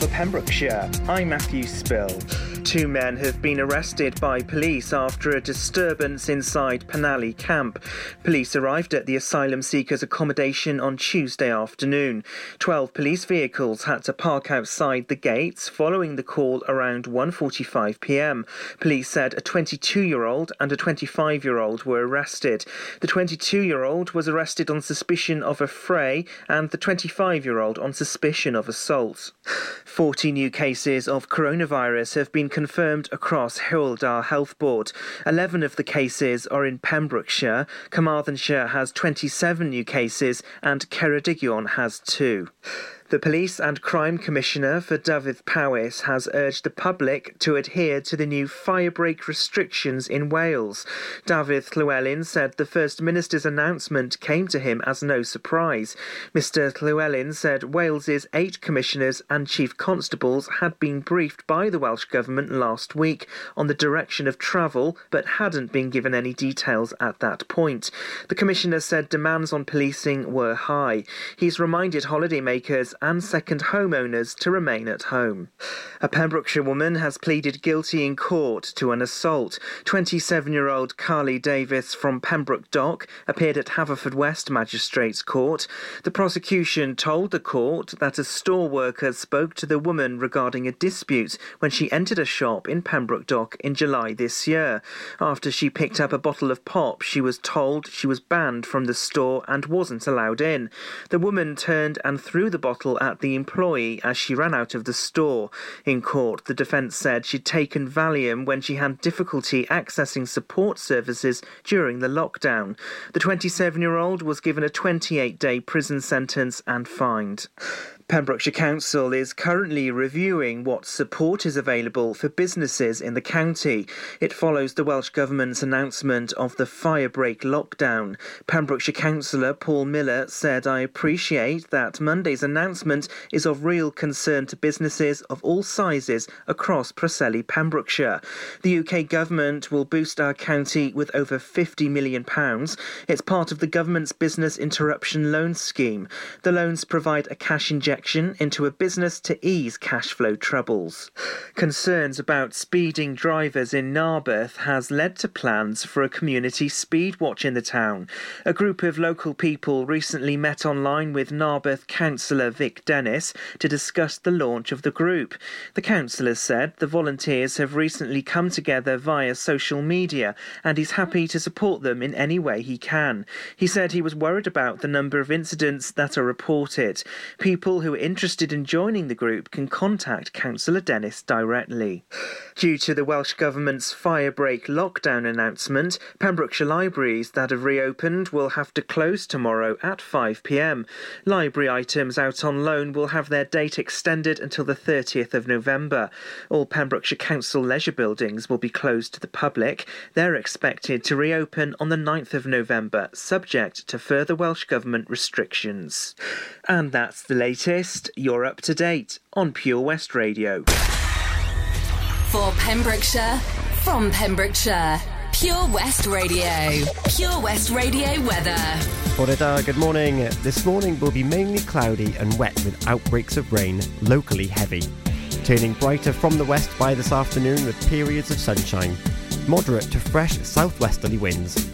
for Pembrokeshire. I'm Matthew Spill. Two men have been arrested by police after a disturbance inside Penally camp. Police arrived at the asylum seekers' accommodation on Tuesday afternoon. Twelve police vehicles had to park outside the gates following the call around 1:45 p.m. Police said a 22-year-old and a 25-year-old were arrested. The 22-year-old was arrested on suspicion of a fray and the 25-year-old on suspicion of assault. 40 new cases of coronavirus have been confirmed across Hywel Health Board. 11 of the cases are in Pembrokeshire. Carmarthenshire has 27 new cases and Ceredigion has two. The Police and Crime Commissioner for Dyfed Powys has urged the public to adhere to the new firebreak restrictions in Wales. Dafydd Llywelyn said the First Minister's announcement came to him as no surprise. Mr Llywelyn said Wales's eight commissioners and chief constables had been briefed by the Welsh Government last week on the direction of travel but hadn't been given any details at that point. The Commissioner said demands on policing were high. He's reminded holidaymakers and second homeowners to remain at home. A Pembrokeshire woman has pleaded guilty in court to an assault. 27 year old Carly Davis from Pembroke Dock appeared at Haverfordwest Magistrates Court. The prosecution told the court that a store worker spoke to the woman regarding a dispute when she entered a shop in Pembroke Dock in July this year. After she picked up a bottle of pop, she was told she was banned from the store and wasn't allowed in. The woman turned and threw the bottle at the employee as she ran out of the store. In court, the defence said she'd taken Valium when she had difficulty accessing support services during the lockdown. The 27 year old was given a 28 day prison sentence and fined. Pembrokeshire Council is currently reviewing what support is available for businesses in the county. It follows the Welsh Government's announcement of the firebreak lockdown. Pembrokeshire Councillor Paul Miller said, I appreciate that Monday's announcement is of real concern to businesses of all sizes across Preseli, Pembrokeshire. The UK Government will boost our county with over £50 million. It's part of the Government's Business Interruption Loan Scheme. The loans provide a cash injection into a business to ease cash flow troubles. Concerns about speeding drivers in Narberth has led to plans for a community speed watch in the town. A group of local people recently met online with Narberth councillor Vic Dennis to discuss the launch of the group. The councillor said the volunteers have recently come together via social media and he's happy to support them in any way he can. He said he was worried about the number of incidents that are reported. People who are interested in joining the group can contact Councillor Dennis directly. Due to the Welsh Government's firebreak lockdown announcement, Pembrokeshire libraries that have reopened will have to close tomorrow at 5pm. Library items out on loan will have their date extended until the 30th of November. All Pembrokeshire Council leisure buildings will be closed to the public. They're expected to reopen on the 9th of November, subject to further Welsh Government restrictions. And that's the latest. You're up to date on Pure West Radio. For Pembrokeshire, from Pembrokeshire, Pure West Radio. Pure West Radio weather. Bore good morning. This morning will be mainly cloudy and wet with outbreaks of rain, locally heavy. Turning brighter from the west by this afternoon with periods of sunshine. Moderate to fresh southwesterly winds.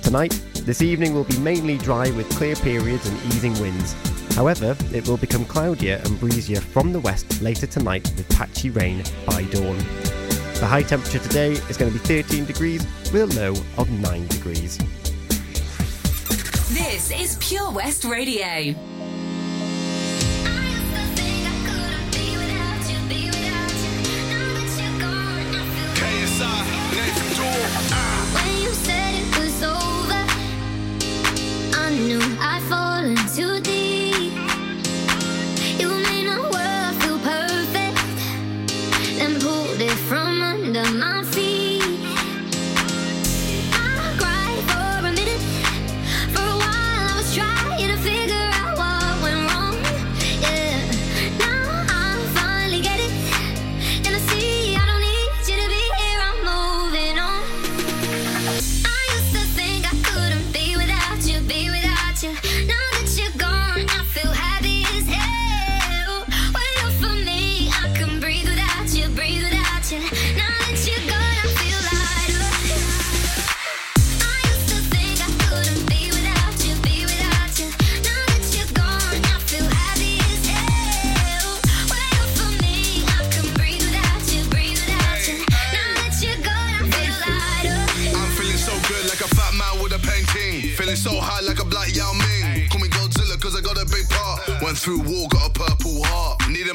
Tonight, this evening will be mainly dry with clear periods and easing winds. However, it will become cloudier and breezier from the west later tonight with patchy rain by dawn. The high temperature today is going to be 13 degrees with a low of 9 degrees. This is Pure West Radio. When you said it was over, I knew I'd fallen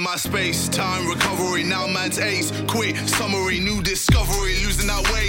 my space. Time recovery, now man's ace. Quit, summary, new discovery, losing that weight.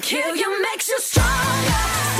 kill you makes you stronger.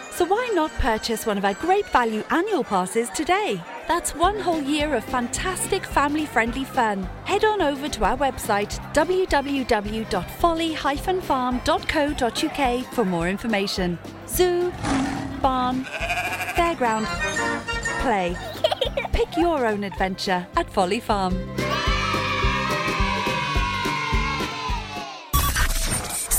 So why not purchase one of our great value annual passes today? That's one whole year of fantastic family friendly fun. Head on over to our website www.folly-farm.co.uk for more information. Zoo, barn, fairground, play. Pick your own adventure at Folly Farm.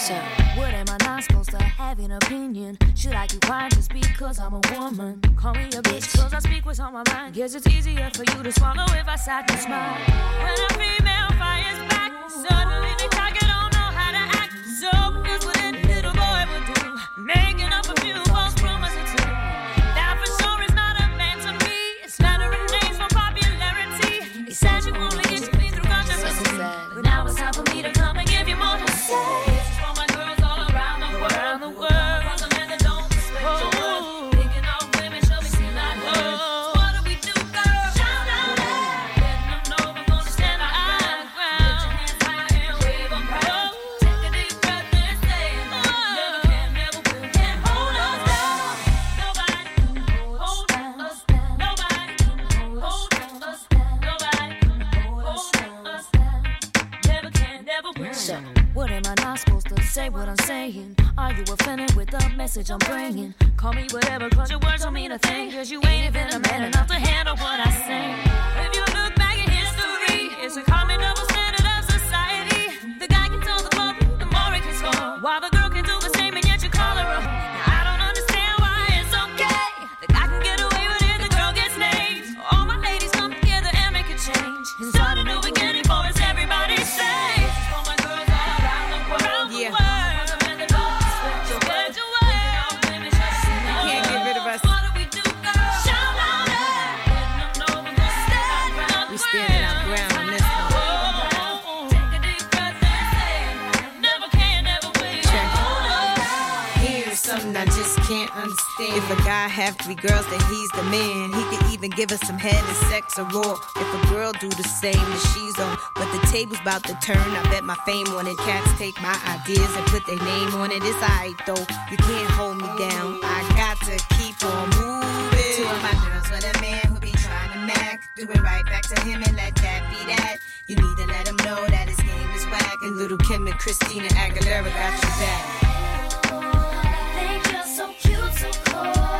So, what am I not supposed to have an opinion? Should I keep quiet just because I'm a woman? Call me a bitch cause I speak what's on my mind. Guess it's easier for you to swallow if I sat and smile. When a female fires back, suddenly message I'm bringing? Call me whatever, cause your words don't mean a thing. Cause you ain't even a man enough to handle what I say. If a guy have three girls, then he's the man. He could even give us some head and sex or raw. If a girl do the same, then she's on. But the table's about to turn. I bet my fame on it. Cats take my ideas and put their name on it. It's alright though. You can't hold me down. I got to keep on moving. Two of my girls with a man who be trying to mac. Do it right back to him and let that be that. You need to let him know that his game is whack. And Lil' Kim and Christina Aguilera got your back. Spread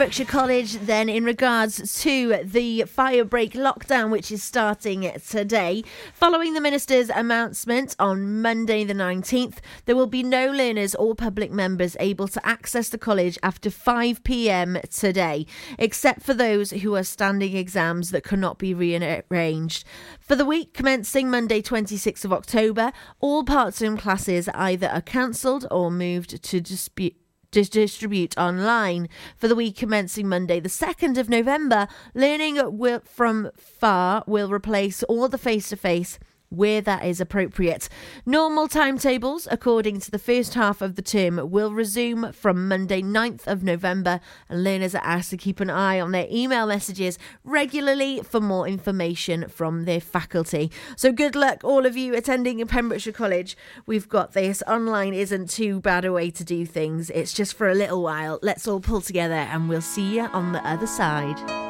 Pembrokeshire College then in regards to the fire break lockdown, which is starting today. Following the Minister's announcement on Monday, the 19th, there will be no learners or public members able to access the college after 5 pm today, except for those who are standing exams that cannot be rearranged. For the week commencing Monday, 26th of October, all part time classes either are cancelled or moved to dispute distribute online. For the week commencing Monday, the 2nd of November, learning from far will replace all the face to face where that is appropriate. Normal timetables, according to the first half of the term, will resume from Monday, 9th of November, and learners are asked to keep an eye on their email messages regularly for more information from their faculty. So, good luck, all of you attending in Pembrokeshire College. We've got this. Online isn't too bad a way to do things, it's just for a little while. Let's all pull together, and we'll see you on the other side.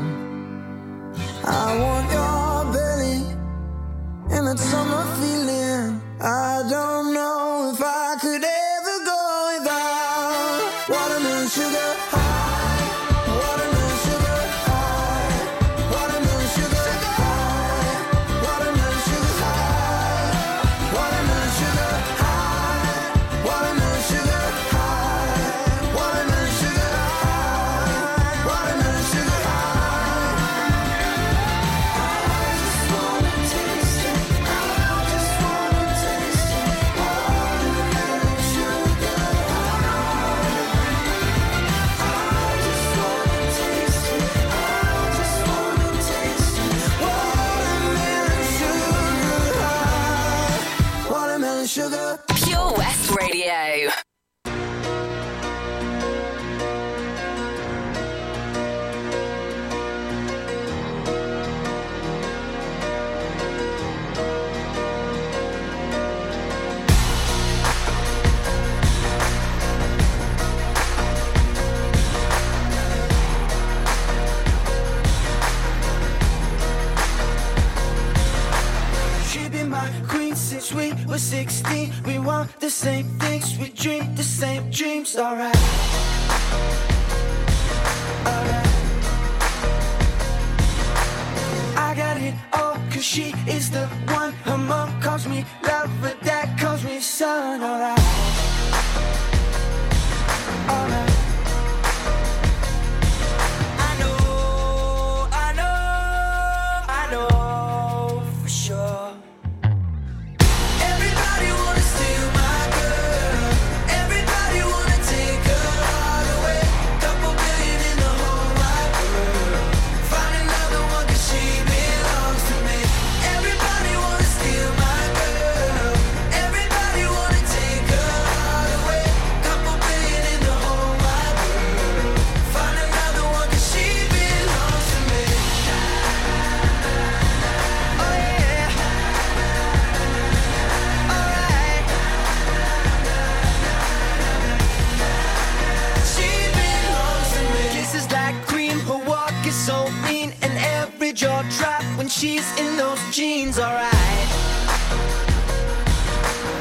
Those jeans. Alright,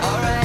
alright.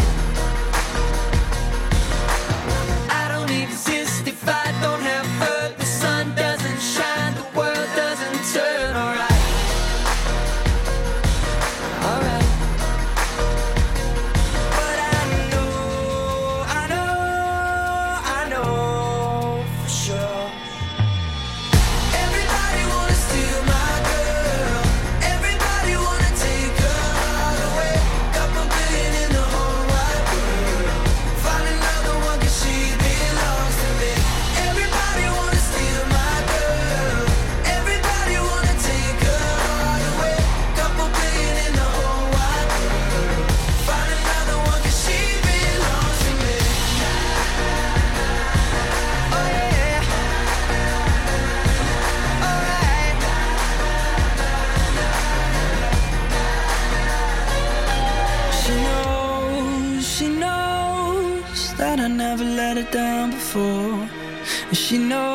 She knows,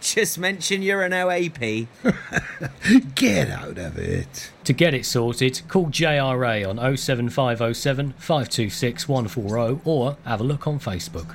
Just mention you're an OAP. Get out of it. To get it sorted, call JRA on 07507 526 140 or have a look on Facebook.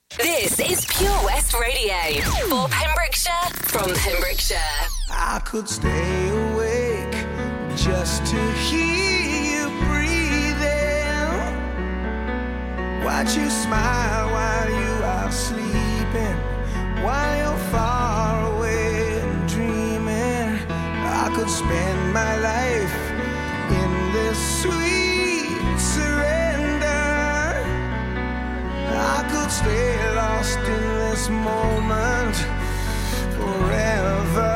This is Pure West Radio for Pembrokeshire from Pembrokeshire. I could stay awake just to hear you breathing. Watch you smile while you are sleeping, while you're far away and dreaming. I could spend my life in this sweet surrender. I could stay this moment forever.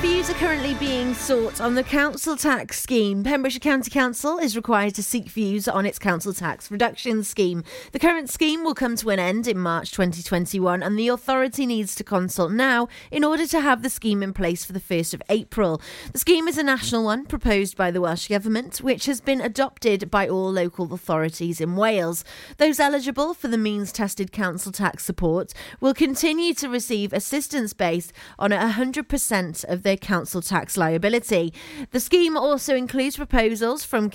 Views are currently being sought on the council tax scheme. Pembrokeshire County Council is required to seek views on its council tax reduction scheme. The current scheme will come to an end in March 2021, and the authority needs to consult now in order to have the scheme in place for the 1st of April. The scheme is a national one proposed by the Welsh Government, which has been adopted by all local authorities in Wales. Those eligible for the means tested council tax support will continue to receive assistance based on 100% of their council tax liability. The scheme also includes proposals from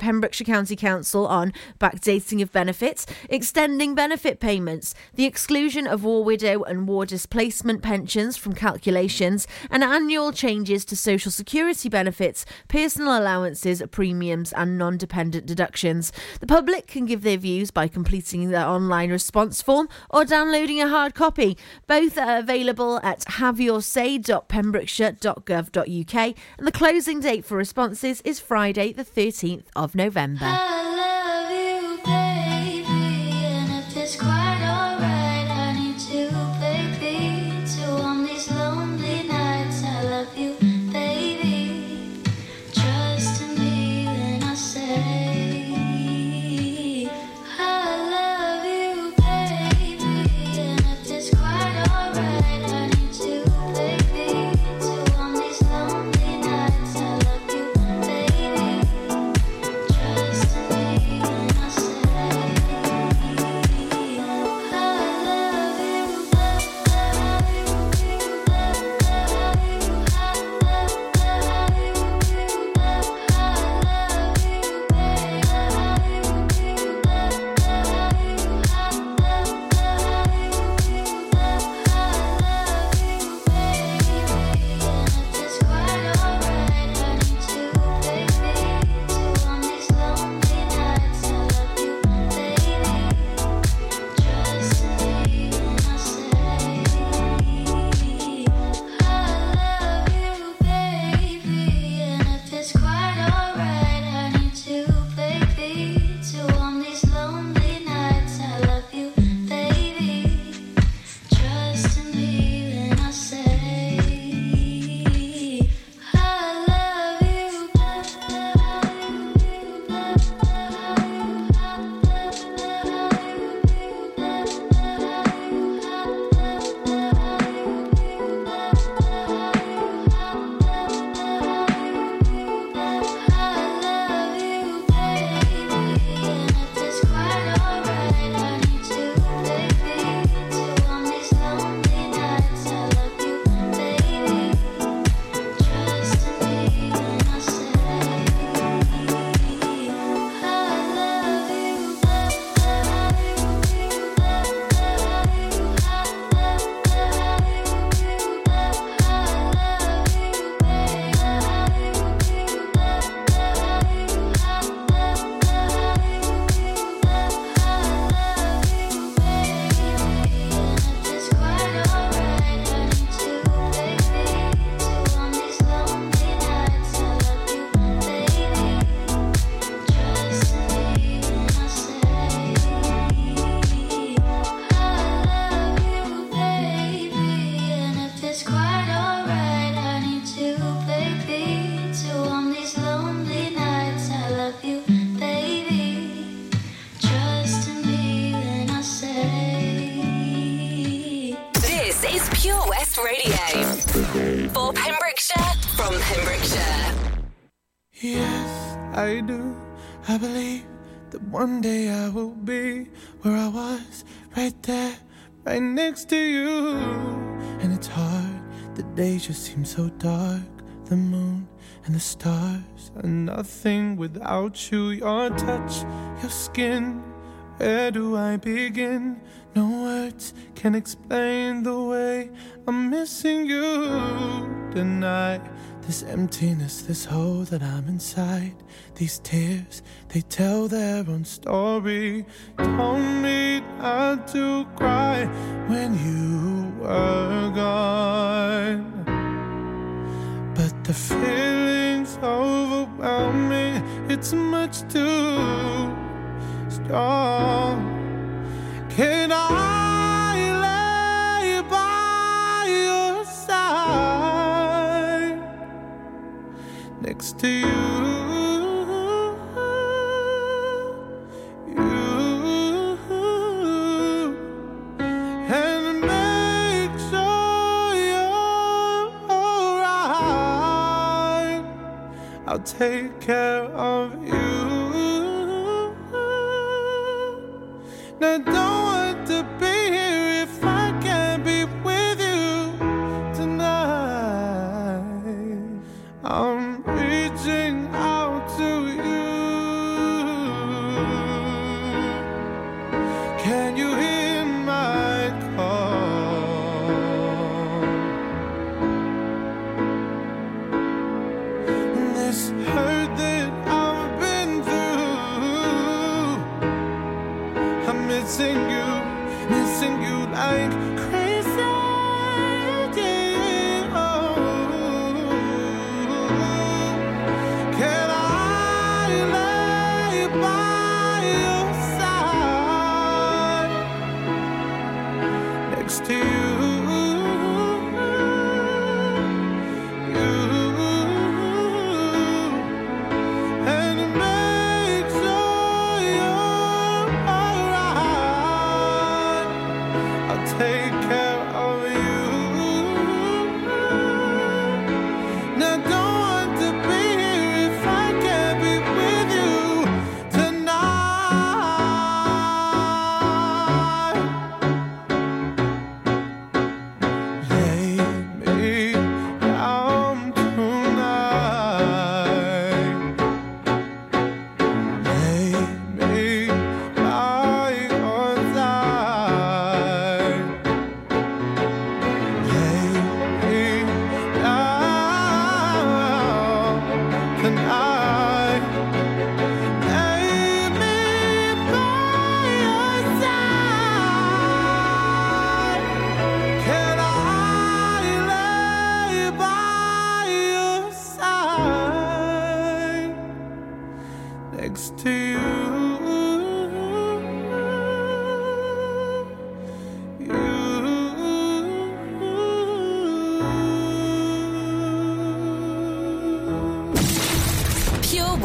Pembrokeshire County Council on backdating of benefits, extending benefit payments, the exclusion of war widow and war displacement pensions from calculations, and annual changes to social security benefits, personal allowances, premiums, and non dependent deductions. The public can give their views by completing the online response form or downloading a hard copy. Both are available at haveyoursay.pembrokeshire.gov.uk, and the closing date for responses is Friday, the 13th of November. One day I will be where I was, right there, right next to you. And it's hard, the days just seem so dark. The moon and the stars are nothing without you. Your touch, your skin. Where do I begin? No words can explain the way I'm missing you tonight. This emptiness, this hole that I'm inside. These tears, they tell their own story. Told me not to cry when you were gone. But the feeling's overwhelming, it's much too strong. Can I next to you. You and make sure you're alright. I'll take care of you. Now don't want to be here if I can't be with you tonight. I'm